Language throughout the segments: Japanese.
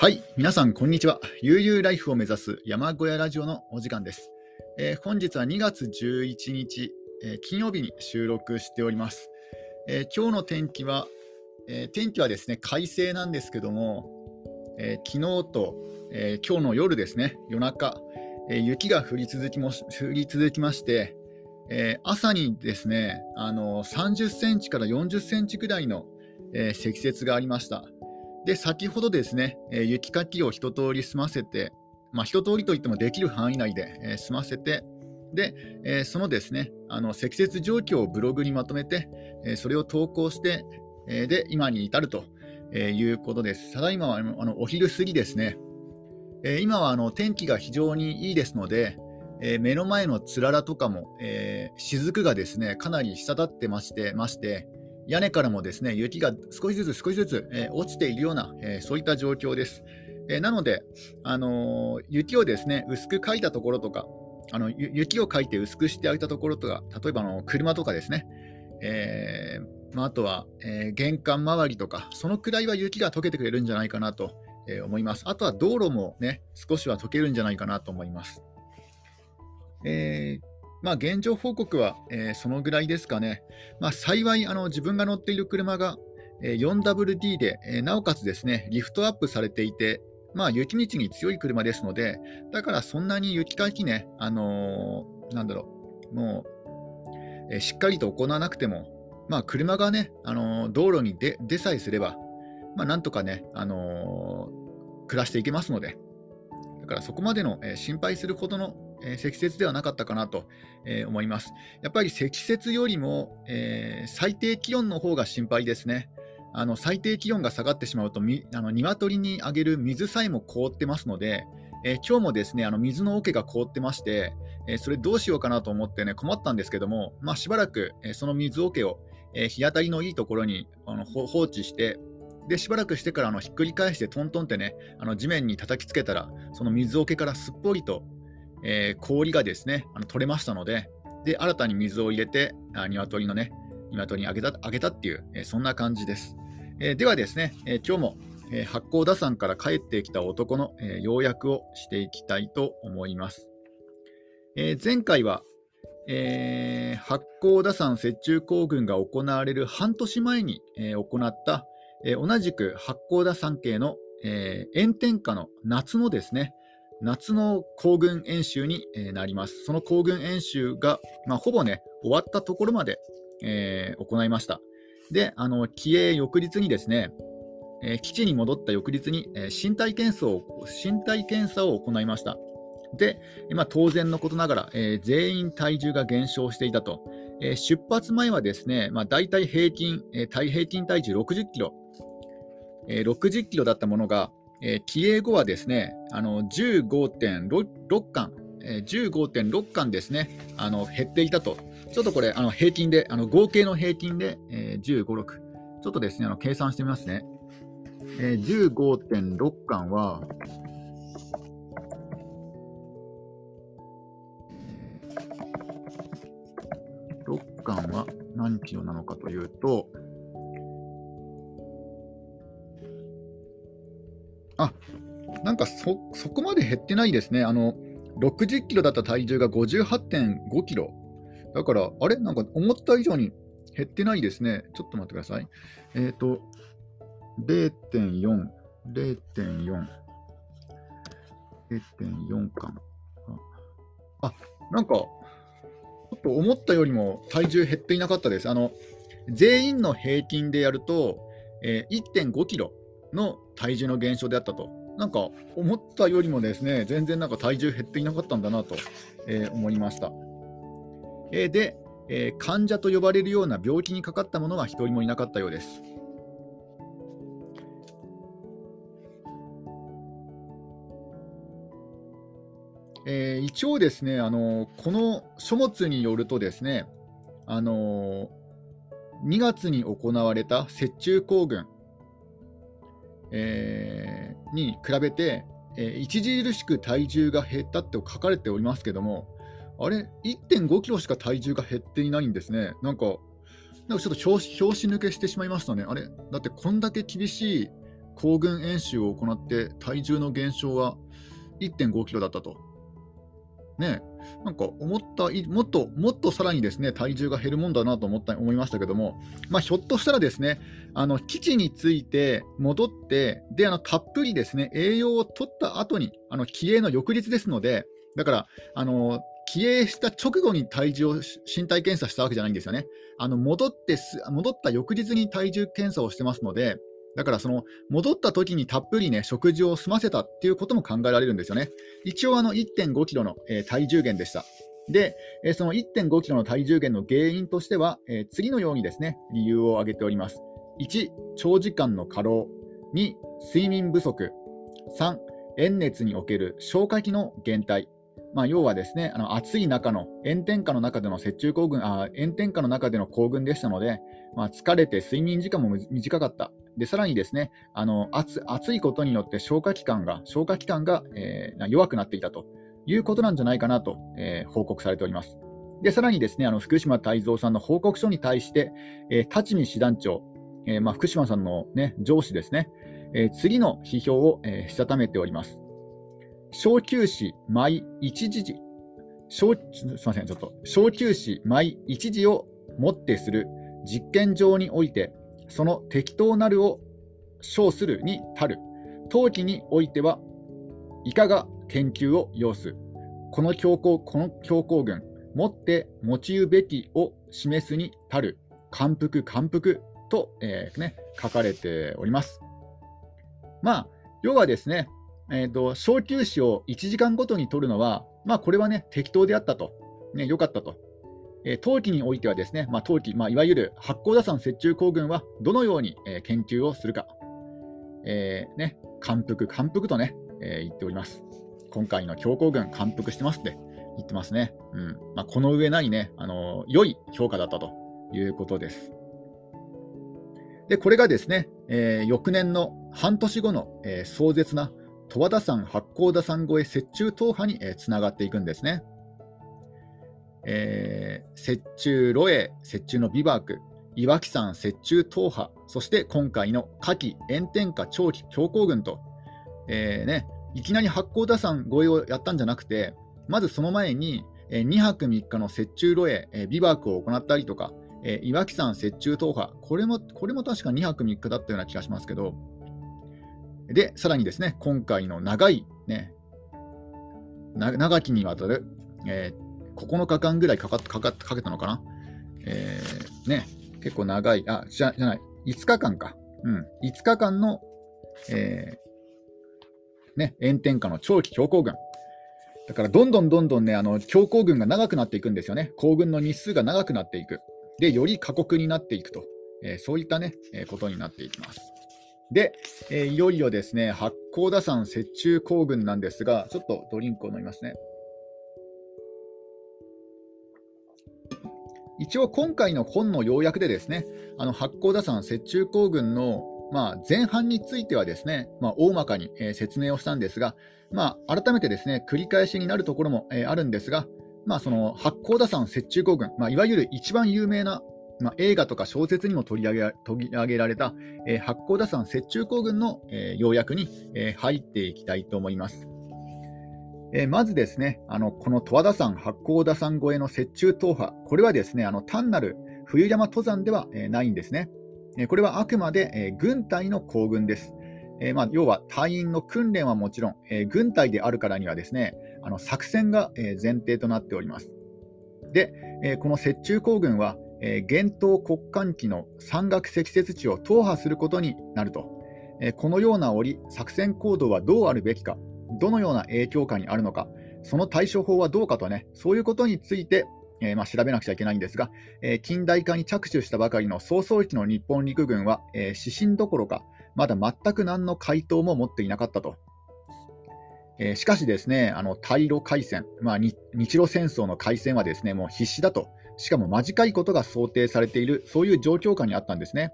はい、皆さん、こんにちは。悠々ライフを目指す山小屋ラジオのお時間です。えー本日は2月11日、えー金曜日に収録しております。えー今日の天気は、えー天気はですね、快晴なんですけども、えー昨日と、えー今日の夜ですね、夜中、えー雪が降り続きも降り続きまして、えー朝にですね、あの30センチから40センチくらいの、えー積雪がありました。で、先ほどですね、えー雪かきを一通り済ませて、まあ、一通りといってもできる範囲内で、えー済ませて、で、えーそのですね、あの積雪状況をブログにまとめて、えそれを投稿して、えで、今に至ると、えいうことです。ただいまはあのお昼過ぎですね。え今はあの天気が非常にいいですので、え目の前のつららとかも、えー雫がですね、かなり滴ってまして、まして、屋根からもですね雪が少しずつ少しずつ、えー落ちているような、えーそういった状況です。えーなので、あのー雪をですね薄くかいたところとか、あの雪をかいて薄くしてあげたところとか、例えばあの車とかですね、えーまあ、あとは、えー玄関周りとか、そのくらいは雪が溶けてくれるんじゃないかなと、えー思います。あとは道路もね、少しは溶けるんじゃないかなと思います。えーまあ、現状報告は、えーそのぐらいですかね。まあ、幸いあの自分が乗っている車が、え 4WD で、えなおかつですねリフトアップされていて、まあ、雪道に強い車ですので、だからそんなに雪かきね、あのーなんだろう、もう、えしっかりと行わなくても、まあ、車がね、あのー道路に出さえすれば、まあ、なんとかね、あのー暮らしていけますので、だからそこまでの、え心配するほどの、えー積雪ではなかったかなと、えー思います。やっぱり積雪よりも、えー最低気温の方が心配ですね。あの最低気温が下がってしまうと、みあの鶏にあげる水さえも凍ってますので、えー今日もですねあの水の桶が凍ってまして、えーそれどうしようかなと思ってね困ったんですけども、まあ、しばらく、えーその水桶を、えー日当たりのいいところにあの放置して、でしばらくしてからあのひっくり返してトントンってねあの地面に叩きつけたら、その水桶からすっぽりと、えー氷がですねあの取れましたので、で新たに水を入れて、あ鶏のね、鶏にあげたあげたっていう、えーそんな感じです。えーではですね、え今日も、えー八甲田山から帰ってきた男の、え要約をしていきたいと思います。え前回は、えー八甲田山雪中行軍が行われる半年前に、え行った、え同じく八甲田山系の、え炎天下の夏のですね、夏の行軍演習になります。その行軍演習が、まあ、ほぼね、終わったところまで、えー行いました。で、あの、帰営翌日にですね、えー基地に戻った翌日に、えー身体検査を身体検査を行いました。で、まあ、当然のことながら、えー全員体重が減少していたと。えー出発前はですね、まあ、大体平均、えー体平均体重60キロ、えー60キロだったものが、えー帰営後はですね、あの15.6巻、えー15.6巻ですね、あの減っていたと。ちょっとこれ、あの平均で、あの合計の平均で、えー15、6。ちょっとですね、あの計算してみますね。えー15.6巻は、6巻は何キロなのかというと、あなんかそそこまで減ってないですね。あの60キロだった体重が58.5キロ。だから、あれ？なんか思った以上に減ってないですね。ちょっと待ってください。えっ、ー、と、0.4、0.4、0.4巻。あ、あなんか、ちょっと思ったよりも体重減っていなかったです。あの、全員の平均でやると、えー1.5キロの体重の減少であったと。なんか思ったよりもですね、全然なんか体重減っていなかったんだなと、えー思いました。えーで、えー患者と呼ばれるような病気にかかった者は一人もいなかったようです。えー一応ですね、あのこの書物によるとですね、あの2月に行われた雪中行軍、えーに比べて、えー著しく体重が減ったって書かれておりますけども、あれ、1.5キロしか体重が減っていないんですね。なんか、なんかちょっと拍子抜けしてしまいましたね。あれ、だってこんだけ厳しい行軍演習を行って体重の減少は1.5キロだったと。ねなんか思ったもっともっとさらにですね体重が減るもんだなと思った思いましたけども、まあ、ひょっとしたらですねあの基地について戻ってであのたっぷりですね栄養を取った後にあの気鋭の翌日ですのでだからあの帰営した直後に体重を身体検査したわけじゃないんですよね。あの戻って戻った翌日に体重検査をしてますので、だからその戻った時にたっぷりね食事を済ませたっていうことも考えられるんですよね。一応あの1.5キロの、えー、体重減でした。で、えー、その1.5キロの体重減の原因としては、えー、次のようにですね理由を挙げております。1、長時間の過労。2、睡眠不足。3、炎熱における消化器の減退。まあ、要はですね、あの暑い中の炎天下の中での雪中行軍あ、炎天下の中での行軍でしたので、まあ、疲れて睡眠時間も短かった。で、さらにですね、あの暑いことによって消化器官が、消化器官が、えー、弱くなっていたということなんじゃないかなと、えー、報告されております。で、さらにですね、あの福島泰造さんの報告書に対して、えー、立見師団長、えーまあ、福島さんの、ね、上司ですね、えー、次の批評を、えー、したためております。小休止毎一時小すみません、ちょっと小休止毎一時をもってする実験上において、その適当なるを称するに足る。当期においては、いかが研究を要す。この強行、この強行軍、もって用いうべきを示すに足る。感服、感服と、えー、ね、書かれております。まあ、要はですね、えーと、小休止を1時間ごとに取るのは、まあ、これはね、適当であったと、ね、よかったと。えー、冬季においてはですね、まあ、冬季、まあ、いわゆる八甲田山雪中行軍はどのように、え、研究をするか、えー、ね、感服、感服とね、え言っております。今回の強行軍、感服してますって言ってますね。うんまあ、この上ないね、あの良い評価だったということです。で、これがですね、え翌年の半年後の、え壮絶な十和田山、八甲田山越え雪中踏破に、え、つながっていくんですね。えー、雪中露営、雪中のビバーク、岩木山雪中踏破、そして今回の夏季炎天下長期強行軍と、えーね、いきなり八甲田山越えをやったんじゃなくて、まずその前に、えー、2泊3日の雪中露営、えー、ビバークを行ったりとか、えー、岩木山雪中踏破、これもこれも確か2泊3日だったような気がしますけど、で、さらにですね、今回の長い、ね、長きにわたる、えー、9日間ぐらいかかかかかけたのかな、えー、ね、結構長い、あ、じゃじゃない、5日間か。うん、5日間の、えー、ね、炎天下の長期強行軍。だから、どんどんどんどんね、あの強行軍が長くなっていくんですよね。行軍の日数が長くなっていく。で、より過酷になっていくと、えー、そういったね、えー、ことになっていきます。で、えー、いよいよですね、八甲田山雪中行軍なんですが、ちょっとドリンクを飲みますね。一応今回の本の要約でですね、あの八甲田山雪中行軍のまあ、前半についてはですね、まあ、大まかに、えー、説明をしたんですが、まあ、改めてですね、繰り返しになるところも、えー、あるんですが、まあ、その八甲田山雪中行軍、まあ、いわゆる一番有名なまあ、映画とか小説にも取り上げ取り上げられた、えー、八甲田山雪中行軍の、えー、要約に、えー、入っていきたいと思います。えー、まずですね、あのこの十和田山、八甲田山越えの雪中踏破、これはですね、あの単なる冬山登山では、えー、ないんですね。えー、これはあくまで、えー、軍隊の行軍です。えーまあ、要は隊員の訓練はもちろん、えー、軍隊であるからにはですね、あの作戦が、え、前提となっております。で、えー、この雪中行軍は、えー、厳冬国間期の山岳積雪地を踏破することになると、えー、このような折、作戦行動はどうあるべきか、どのような影響下にあるのか、その対処法はどうかとね、そういうことについて、えー、まあ、調べなくちゃいけないんですが、えー、近代化に着手したばかりの早々期の日本陸軍は、えー、指針どころか、まだ全く何の回答も持っていなかったと。えしかしですね、あの対露海戦、まあ、日露戦争の海戦はですね、もう必死だと。しかも間近いことが想定されている、そういう状況下にあったんですね。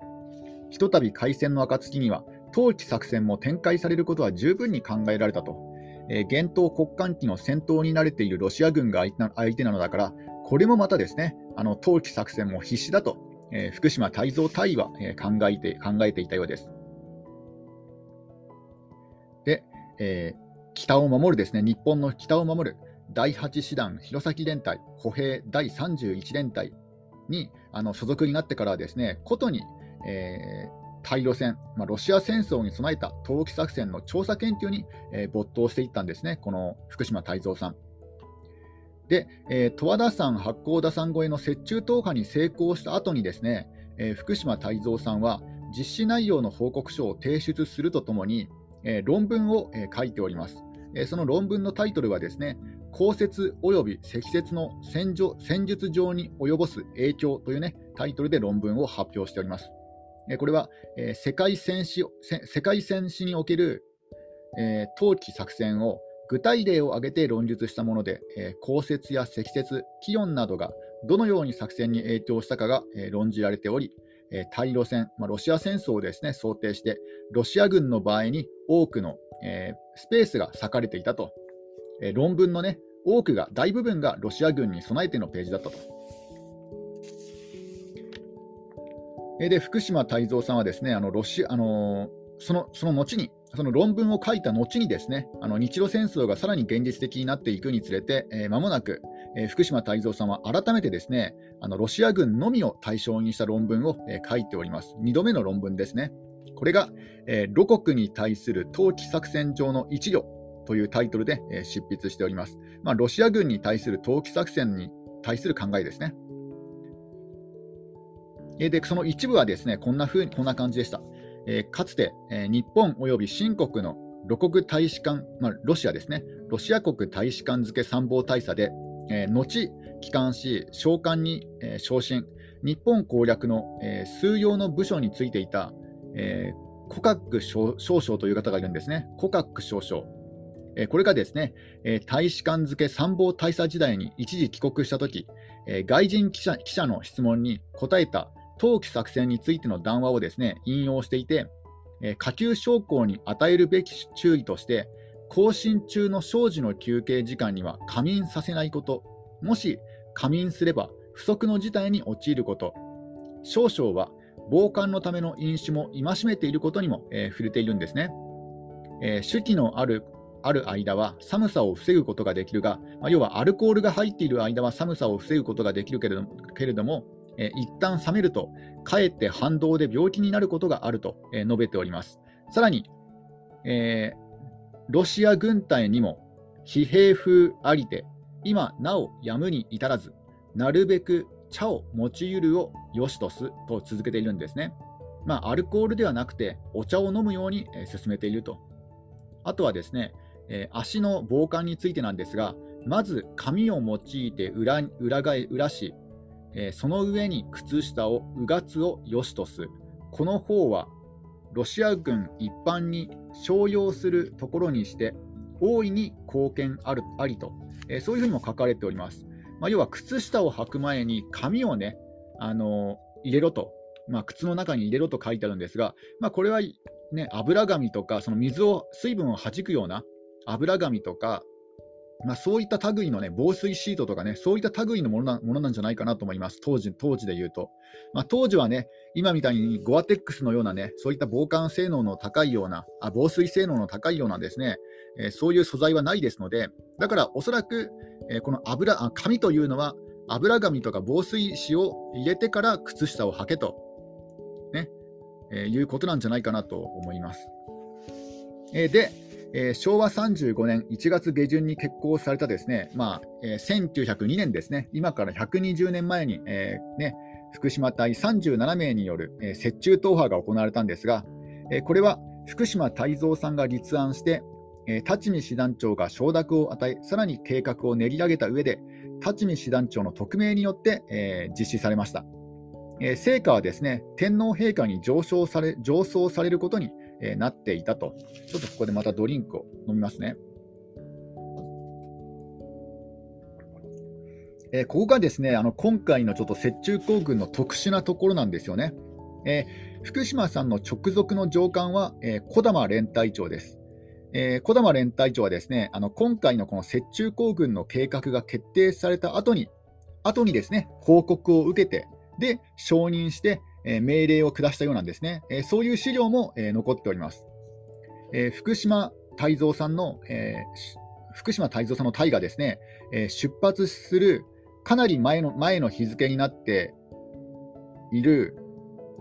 ひとたび開戦の暁には、冬季作戦も展開されることは十分に考えられたと。えー、厳冬国間機の戦闘に慣れているロシア軍が相手なのだから、これもまたですね、あの冬季作戦も必死だと、えー、福島泰造大尉は、えー、考えて考えていたようです。でえー、北を守るですね、日本の北を守る第8師団弘前連隊、歩兵第31連隊にあの所属になってからはですね、ことに、えー、対ロ戦、まあ、ロシア戦争に備えた投機作戦の調査研究に、えー、没頭していったんですね、この福島泰造さん。で、えー、十和田山、八甲田山越えの雪中投下に成功した後にですね、えー、福島泰造さんは実施内容の報告書を提出するとともに、えー、論文を、え、書いております。え、その論文のタイトルはですね、降雪及び積雪の戦戦術上に及ぼす影響という、ね、タイトルで論文を発表しております。これは、え世界戦史世界戦史における、え冬季作戦を具体例を挙げて論述したもので、え降雪や積雪、気温などがどのように作戦に影響したかが、え論じられており、え対ロ戦、まあ、ロシア戦争をです、ね、想定して、ロシア軍の場合に多くの、えスペースが割かれていたと、え論文の、ね、多くが、大部分がロシア軍に備えてのページだったと。で、福島泰造さんはですね、あのロシあのそのその後に、その論文を書いた後にですね、あの日露戦争がさらに現実的になっていくにつれて、えー、もなく、えー、福島泰造さんは改めてですね、あのロシア軍のみを対象にした論文を、えー、書いております。2度目の論文ですね。これが、えー、露国に対する投機作戦上の一慮というタイトルで、えー、執筆しております。まあ、ロシア軍に対する投機作戦に対する考えですね。で、その一部はですね、こんな風に、こんな感じでした。えー、かつて、えー、日本及び新国の露国大使館、まあ、ロシアですね、ロシア国大使館付参謀大佐で、えー、後、帰還し、召喚に、え、昇進、日本攻略の、え、数用の部署についていた、えー、コカック少将という方がいるんですね。コカック少将。これがですね、大使館付参謀大佐時代に一時帰国したとき、外人記者の質問に答えた冬季作戦についての談話をですね引用していて、え下級将校に与えるべき注意として、更新中の生児の休憩時間には仮眠させないこと、もし仮眠すれば不測の事態に陥ること、少々は防寒のための飲酒も戒めていることにも、えー、触れているんですね。えー、手記のあるある間は寒さを防ぐことができるが、まあ、要はアルコールが入っている間は寒さを防ぐことができるけれども、えー、一旦冷めると、かえって反動で病気になることがあると、え、述べております。さらに、えー、ロシア軍隊にも疲弊風ありて、今なおやむに至らず、なるべく茶を持ちゆるをよしとすと続けているんですね。まあ、アルコールではなくて、お茶を飲むように、進めていると。あとはですね、えー、足の防寒についてなんですが、まず紙を用いて裏裏返裏し、えー、その上に靴下をうがつをよしとす。この方は、ロシア軍一般に商用するところにして、大いに貢献あるありと、えー、そういうふうにも書かれております。まあ、要は、靴下を履く前に紙をね、あのー、入れろと、まあ、靴の中に入れろと書いてあるんですが、まあ、これは、ね、油紙とか、その水を、水分を弾くような油紙とか、まあ、そういった類の、ね、防水シートとかね、そういった類のものなものなんじゃないかなと思います、当時当時で言うと。まあ、当時はね、今みたいにゴアテックスのようなね、そういった防寒性能の高いような、あ防水性能の高いようなですね、えー、そういう素材はないですので、だからおそらく、えー、この油あ紙というのは、油紙とか防水紙を入れてから靴下を履けと、ねえー、いうことなんじゃないかなと思います。えで、えー、昭和35年1月下旬に決行されたですね、まあえー、1902年ですね、今から120年前に、えー、ね、福島隊37名による、えー、雪中踏破が行われたんですが、えー、これは福島泰造さんが立案して、えー、立見師団長が承諾を与え、さらに計画を練り上げた上で、立見師団長の特命によって、えー、実施されました。えー、成果はですね、天皇陛下に上昇され上奏されることにえなっていたと。ちょっとここでまたドリンクを飲みますね。えー、ここがですね、あの今回のちょっと雪中行軍の特殊なところなんですよね。えー、福島さんの直属の上官は、えー、小玉連隊長です。えー、小玉連隊長はですね、あの今回のこの雪中行軍の計画が決定された後に、後にですね、報告を受けて、で、承認して、え命令を下したようなんですね。えそういう資料も、え残っております。え福島泰造さんの、え、福島泰造さんの隊がですね、え、出発するかなり前の前の日付になっている、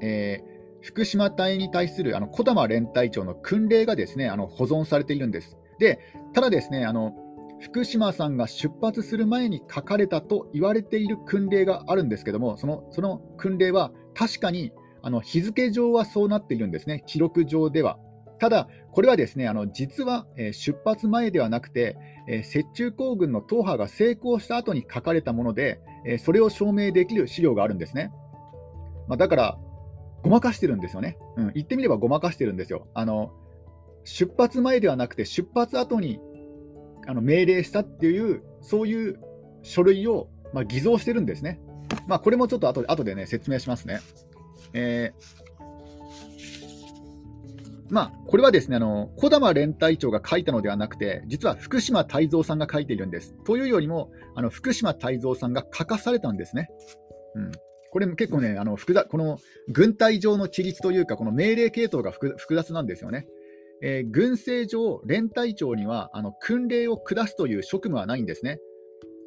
えー、福島隊に対するあの小玉連隊長の訓令がですねあの保存されているんです。でただですねあの福島さんが出発する前に書かれたと言われている訓令があるんですけども、そのその訓令は確かにあの日付上はそうなっているんですね、記録上では。ただ、これはですねあの実は、出発前ではなくて、えー、雪中行軍の踏破が成功した後に書かれたもので、それを証明できる資料があるんですね。まあ、だから、ごまかしてるんですよね。うん、言ってみればごまかしてるんですよ。あの出発前ではなくて、出発後にあの命令したっていう、そういう書類を、まあ、偽造してるんですね。まあ、これもちょっと後後でね、説明しますね。えーまあ、これはですね、あの小玉連隊長が書いたのではなくて、実は福島泰造さんが書いているんです。というよりも、あの福島泰造さんが書かされたんですね。うん、これも結構ね、あの複雑この軍隊上の規律というか、この命令系統が複雑なんですよね。えー、軍政上、連隊長にはあの訓令を下すという職務はないんですね。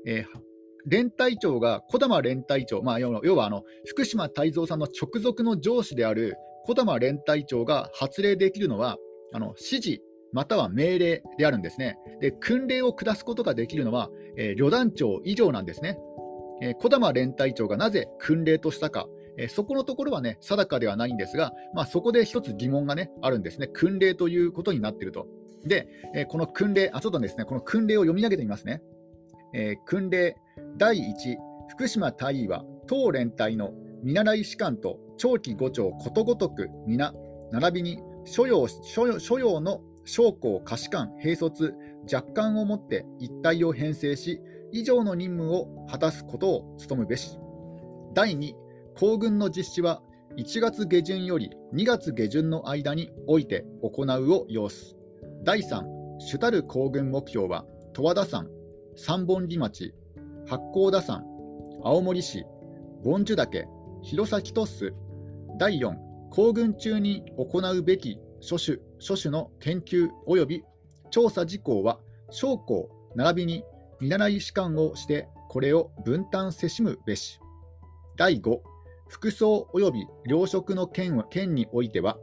えー、連隊長が小玉連隊長、まあ、要はあの福島泰造さんの直属の上司である小玉連隊長が発令できるのは、あの指示または命令であるんですね。で訓令を下すことができるのは、えー、旅団長以上なんですね。えー、小玉連隊長がなぜ訓令としたか、えー、そこのところはね、定かではないんですが、まあ、そこで一つ疑問がね、あるんですね。訓令ということになっていると。で、えー、この訓令、あ、ちょっとですね、この訓令を読み上げてみますね。えー、訓令第1、福島大尉は当連隊の見習い士官と長期5丁ことごとく皆、並びに所要所所要の将校下士官兵卒若干をもって一体を編成し、以上の任務を果たすことを努めべし。第2、行軍の実施は1月下旬より2月下旬の間において行うを要す。第3、主たる行軍目標は十和田山、三本木町、八甲田山、青森市、盆樹岳、弘前トス。第4、行軍中に行うべき諸種諸種の研究及び調査事項は、将校並びに見習い士官をして、これを分担せしむべし。第5、服装及び糧食の件件においては、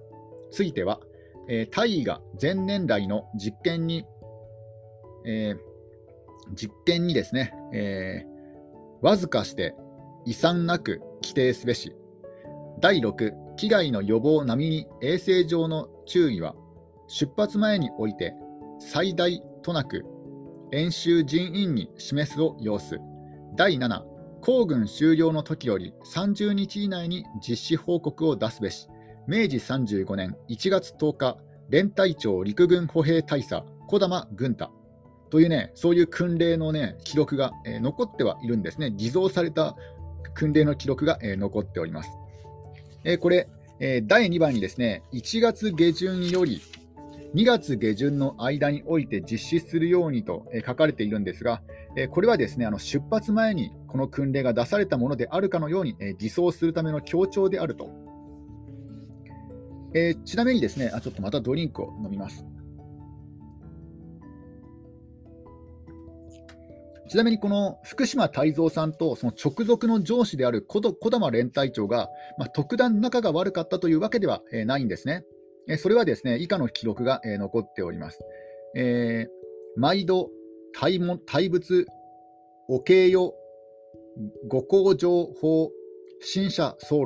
ついては、えー、大尉が前年来の実験に、えー、実験にですね、えー、わずかして遺産なく規定すべし。第6、危害の予防並みに衛生上の注意は、出発前において最大となく演習人員に示すを要す。第7、行軍終了の時より30日以内に実施報告を出すべし。明治35年1月10日、連隊長陸軍歩兵大佐、小玉軍太というね、そういう訓令のね、記録が、えー、残ってはいるんですね。偽造された訓令の記録が、えー、残っております。えー、これ、え第2番にですね、1月下旬より2月下旬の間において実施するようにと書かれているんですが、これはですねあの出発前にこの訓令が出されたものであるかのように偽装するための強調であると。えー、ちなみにですねあ、ちょっとまたドリンクを飲みます。ちなみにこの福島泰造さんとその直属の上司である小玉連隊長が、まあ、特段仲が悪かったというわけではないんですね。それはですね、以下の記録が残っております。えー、毎度対も対物、お経よ、ご工情法、新社僧侶。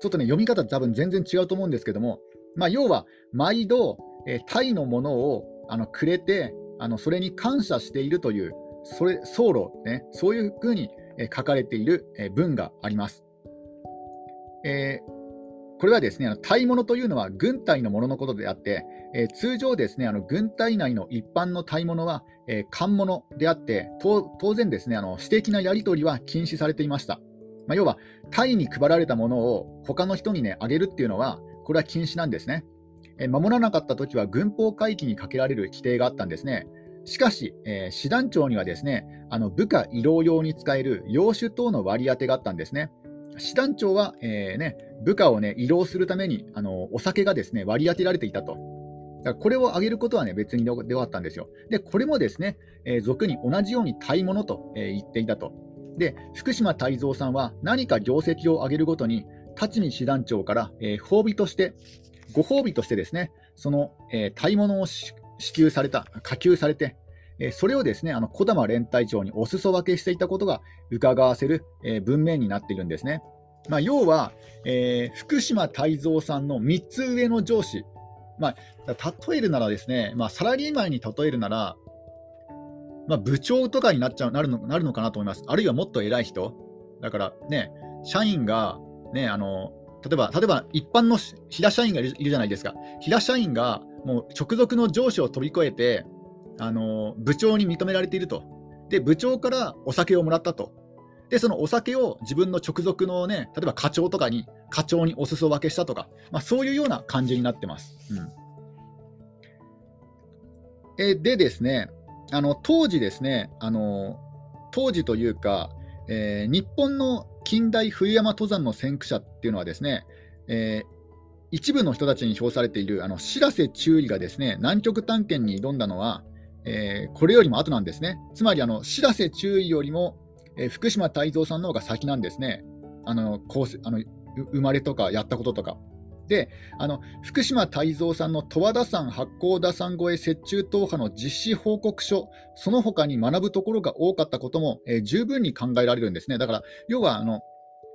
ちょっとね、読み方多分全然違うと思うんですけども、まあ、要は、毎度、えー、タイのものをあのくれてあの、それに感謝しているという、それ僧侶、ね、そういうふうに、書かれている、文があります。えーこれはですね、あの隊物というのは軍隊のもののことであって、えー、通常ですね、あの軍隊内の一般の隊物は、えー、物であって、当然ですね、あの私的なやり取りは禁止されていました。まあ、要は、隊に配られたものを他の人にね、あげるっていうのは、これは禁止なんですね。え、守らなかったときは軍法回帰にかけられる規定があったんですね。しかし、えー、師団長にはですね、あの部下移動用に使える洋酒等の割り当てがあったんですね。師団長は、えーね、部下を、ね、移動するためにあのお酒がですね割り当てられていたと。だからこれを挙げることはね、別にで終わったんですよ。で、これもですね、えー、俗に同じように大物と、えー、言っていたと。で、福島泰造さんは何か業績を上げるごとに、立見師団長から、えー、褒美として、ご褒美としてですね、その、えー、大物を支給された、下給されて、それをですね、あの小玉連隊長にお裾分けしていたことが伺わせる、文面になっているんですね。まあ、要は、えー、福島泰造さんの3つ上の上司、まあ、例えるならですね、まあ、サラリーマンに例えるなら、まあ、部長とかになっちゃうなるのなるのかなと思います。あるいはもっと偉い人。だからね、社員が、ね、あの例えば例えば一般の平社員がいるじゃないですか。平社員がもう直属の上司を飛び越えて、あの部長に認められていると。で、部長からお酒をもらったと。で、そのお酒を自分の直属のね、例えば課長とかに、課長にお裾分けしたとか、まあ、そういうような感じになってます。うん、えでですね、あの当時ですね、あの当時というか、えー、日本の近代冬山登山の先駆者っていうのはですね、えー、一部の人たちに評されているあの白瀬中尉がですね南極探検に挑んだのは、えー、これよりも後なんですね。つまりあの白瀬中尉よりも、えー、福島泰造さんの方が先なんですね。あのこうあの生まれとかやったこととか。で、あの福島泰造さんの十和田山八甲田山越え雪中踏破の実施報告書、その他に学ぶところが多かったことも、えー、十分に考えられるんですね。だから、要はあの、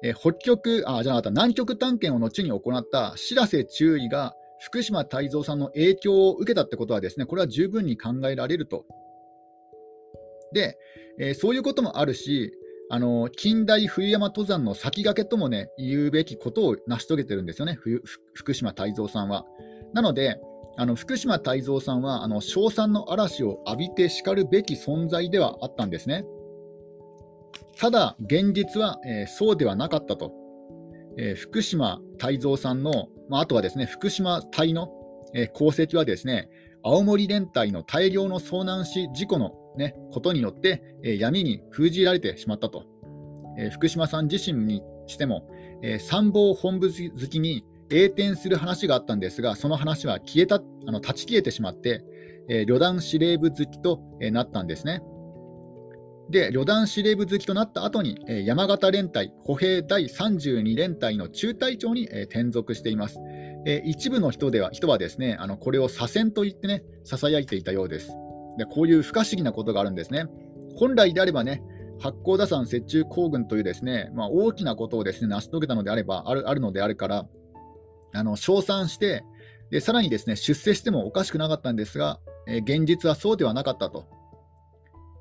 えー、北極あ、じゃなかった、南極探検を後に行った白瀬中尉が福島泰造さんの影響を受けたってことはですね、これは十分に考えられると。で、えー、そういうこともあるし、あの近代冬山登山の先駆けともね、言うべきことを成し遂げてるんですよね、福島泰造さんは。なので、あの福島泰造さんはあの称賛の嵐を浴びてしかるべき存在ではあったんですね。ただ、現実は、えー、そうではなかったと。えー、福島泰造さんの、まあ、あとはですね福島隊の、えー、功績はですね青森連隊の大量の遭難死事故のね、ことによって、えー、闇に封じられてしまったと。えー、福島さん自身にしても、えー、参謀本部好きに栄転する話があったんですが、その話は消えたあの断ち切れてしまって、えー、旅団司令部好きと、えー、なったんですね。で、旅団司令部好きとなった後に、え、山形連隊歩兵第32連隊の中隊長に、え、転属しています。え、一部の人では人はですね、あのこれを左遷と言ってね、ささやいていたようです。でこういう不可思議なことがあるんですね。本来であればね、八甲田山雪中行軍というですね、まあ、大きなことをですね成し遂げたのであれば、あるあるのであるから、あの称賛してで、さらにですね出世してもおかしくなかったんですが、え、現実はそうではなかったと。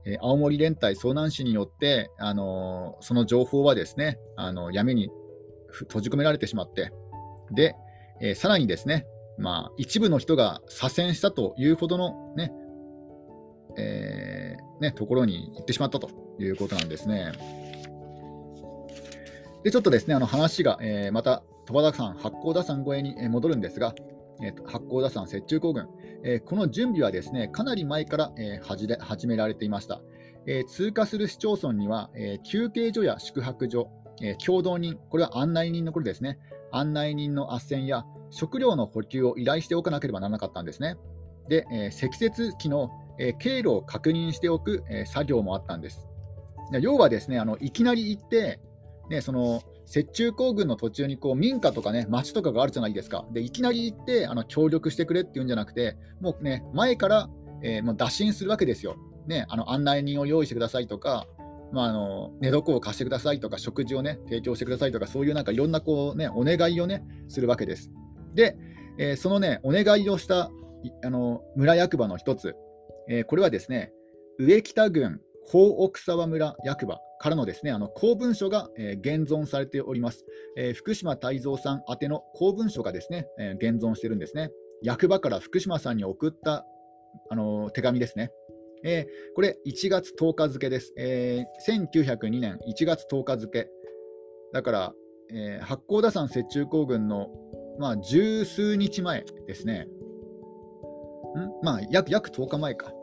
え、青森連隊遭難死によって、あの、その情報はですね、あの闇に閉じ込められてしまって、で、えさらにですね、まあ、一部の人が左遷したというほどの、ね、えー、ね、ところに行ってしまったということなんですね。で、ちょっとですね、あの話が、えー、また、鳥羽田山、八甲田山越えに戻るんですが、えー、八甲田山雪中行軍、え、この準備はですね、かなり前から、え、始められていました。え、通過する市町村には、え、休憩所や宿泊所、え、共同人、これは案内人のこれですね、案内人の斡旋や食料の補給を依頼しておかなければならなかったんですね。で、え、積雪期のえ経路を確認しておく、え作業もあったんです。要はですね、あのいきなり行って、ね、その雪中行軍の途中にこう民家とかね、町とかがあるじゃないですか。で、いきなり行ってあの協力してくれっていうんじゃなくて、もうね、前から、えー、もう打診するわけですよ。ね、あの案内人を用意してくださいとか、まあ、あの寝床を貸してくださいとか、食事をね、提供してくださいとか、そういうなんかいろんなこう、ね、お願いをね、するわけです。で、えー、そのね、お願いをしたあの村役場の一つ、えー、これはですね、上北郡法奥沢村役場からのですね、あの公文書が、えー、現存されております。えー、福島泰造さん宛ての公文書がですね、えー、現存してるんですね。役場から福島さんに送ったあの手紙ですね。えー、これ1月10日付です、えー。1902年1月10日付。だから、えー、八甲田山雪中行軍の、まあ、十数日前ですね。ん？まあ約、約10日前か。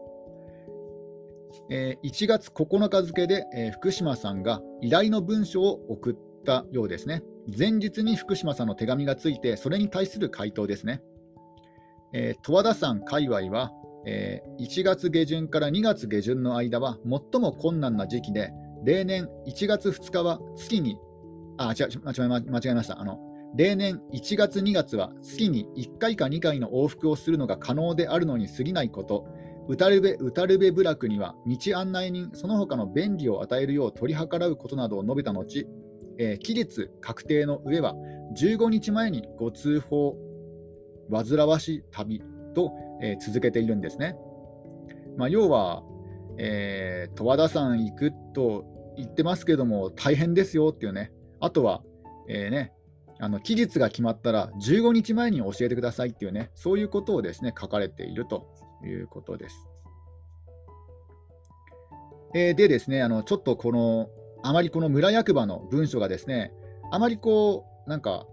えー、1月9日付で、えー、福島さんが依頼の文書を送ったようですね。前日に福島さんの手紙がついて、それに対する回答ですね。えー、十和田山界隈は、えー、1月下旬から2月下旬の間は最も困難な時期で、例年1月2日は月に、あ、違う、間違えました。あの例年1月2月は月に1回か2回の往復をするのが可能であるのに過ぎないこと、うたるべうたるべ部落には道案内人、その他の便利を与えるよう取り計らうことなどを述べた後、えー、期日確定の上は15日前にご通報、煩わし旅と、えー、続けているんですね。まあ、要は、えー、十和田山行くと言ってますけども、大変ですよっていうね、あとは、えー、ね、あの期日が決まったら15日前に教えてくださいっていうね、そういうことをですね書かれているということです。えー、でですね、あのちょっとこの、あまりこの村役場の文書がですね、あまりこう、なんか、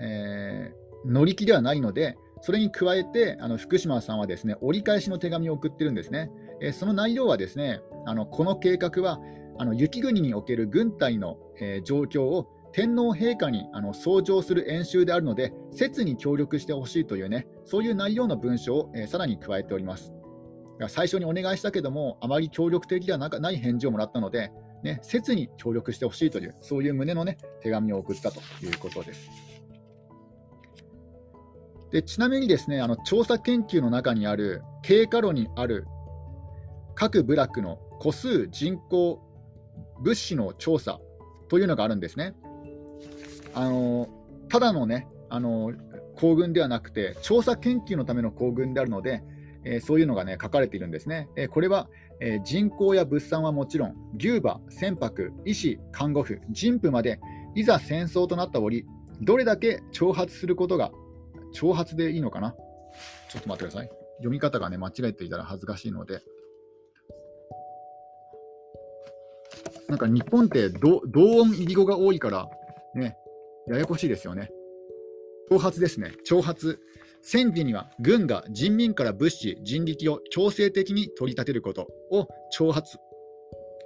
えー、乗り気ではないので、それに加えて、あの福島さんはですね折り返しの手紙を送ってるんですね。えー、その内容はですねあのこの計画はあの雪国における軍隊の、えー、状況を天皇陛下にあの奏上する演習であるので、切に協力してほしいというね、そういう内容の文書を、えー、さらに加えております。最初にお願いしたけども、あまり協力的ではない返事をもらったので、ね、切に協力してほしいという、そういう旨の、ね、手紙を送ったということです。でちなみにですね、あの調査研究の中にある経過路にある各部落の個数、人口、物資の調査というのがあるんですね。あのただのねあの行軍ではなくて調査研究のための行軍であるので、えー、そういうのがね書かれているんですね。えー、これは、えー、人口や物産はもちろん牛馬、船舶、医師、看護婦、人婦までいざ戦争となった折どれだけ挑発することが挑発でいいのかなちょっと待ってください。読み方がね間違えていたら恥ずかしいので。なんか日本って同音入り語が多いから、ね、ややこしいですよね。挑発ですね。挑発。戦時には軍が人民から物資、人力を強制的に取り立てることを挑発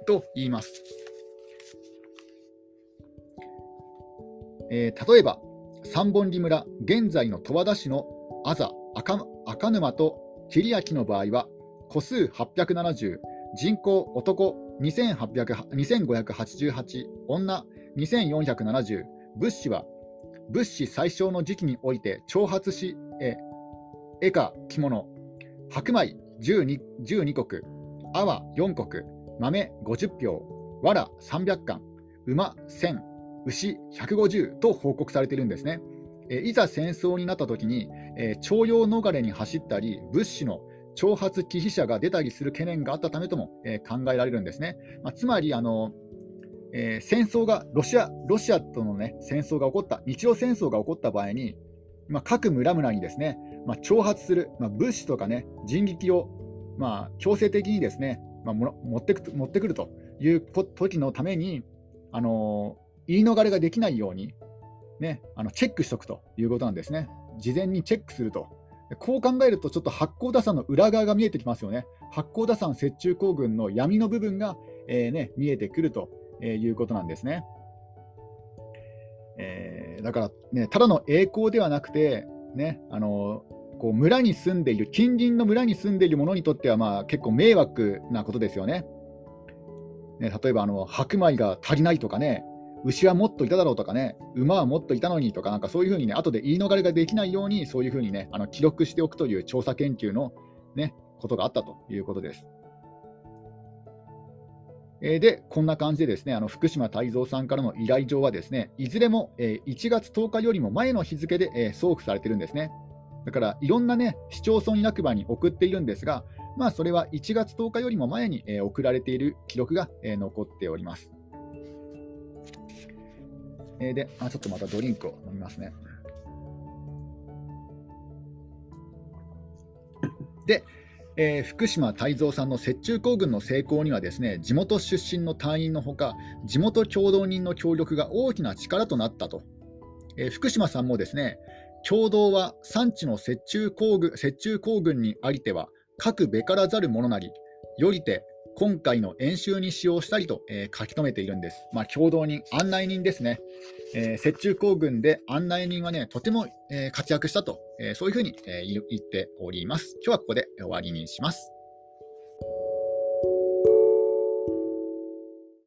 と言います。えー、例えば、三本木村、現在の十和田市のあざ赤赤沼と桐焼の場合は、戸数870、人口男2588、女2470、物資は物資最小の時期において挑発し、え絵か着物、白米 12, 12国、泡4国、豆50票、藁300貫、馬1000、牛150と報告されているんですね。えいざ戦争になったときに、え徴用逃れに走ったり、物資の挑発忌避者が出たりする懸念があったためとも、え考えられるんですね。まあ、つまりあの、えー、戦争がロシア、ロシアとの、ね、戦争が起こった、日露戦争が起こった場合に、まあ、各村々にですね、まあ、挑発する、まあ、物資とか、ね、人力を、まあ、強制的にですね、まあ、持ってく持ってくるという時のために、あのー、言い逃れができないように、ね、あのチェックしておくということなんですね。事前にチェックすると。こう考えると、ちょっと八甲田山の裏側が見えてきますよね。八甲田山雪中行軍の闇の部分が、えーね、見えてくるとえー、いうことなんですね。えー、だから、ね、ただの栄光ではなくて、ね、あのこう村に住んでいる、近隣の村に住んでいる者にとっては、まあ、結構迷惑なことですよね。ね例えばあの、白米が足りないとかね、牛はもっといただろうとかね、馬はもっといたのにとか、なんかそういうふうにね、後で言い逃れができないように、そういうふうにね、あの記録しておくという調査研究の、ね、ことがあったということです。えで、こんな感じでですね、あの福島泰造さんからの依頼状はですね、いずれもえ1月10日よりも前の日付でえ送付されてるんですね。だから、いろんなね、市町村役場に送っているんですが、まあ、それは1月10日よりも前にえ送られている記録がえ残っております。えで、あちょっとまたドリンクを飲みますね。で、えー、福島泰造さんの雪中行軍の成功にはですね地元出身の隊員のほか地元共同人の協力が大きな力となったと、えー、福島さんもですね共同は産地の雪中行軍雪中行軍にありては各べからざる者なりよりて今回の演習に使用したりと、えー、書き留めているんです。まあ、共同人、案内人ですね。えー、雪中行軍で案内人はね、とても、えー、活躍したと、え、そういうふうに、え言っております。今日はここで終わりにします。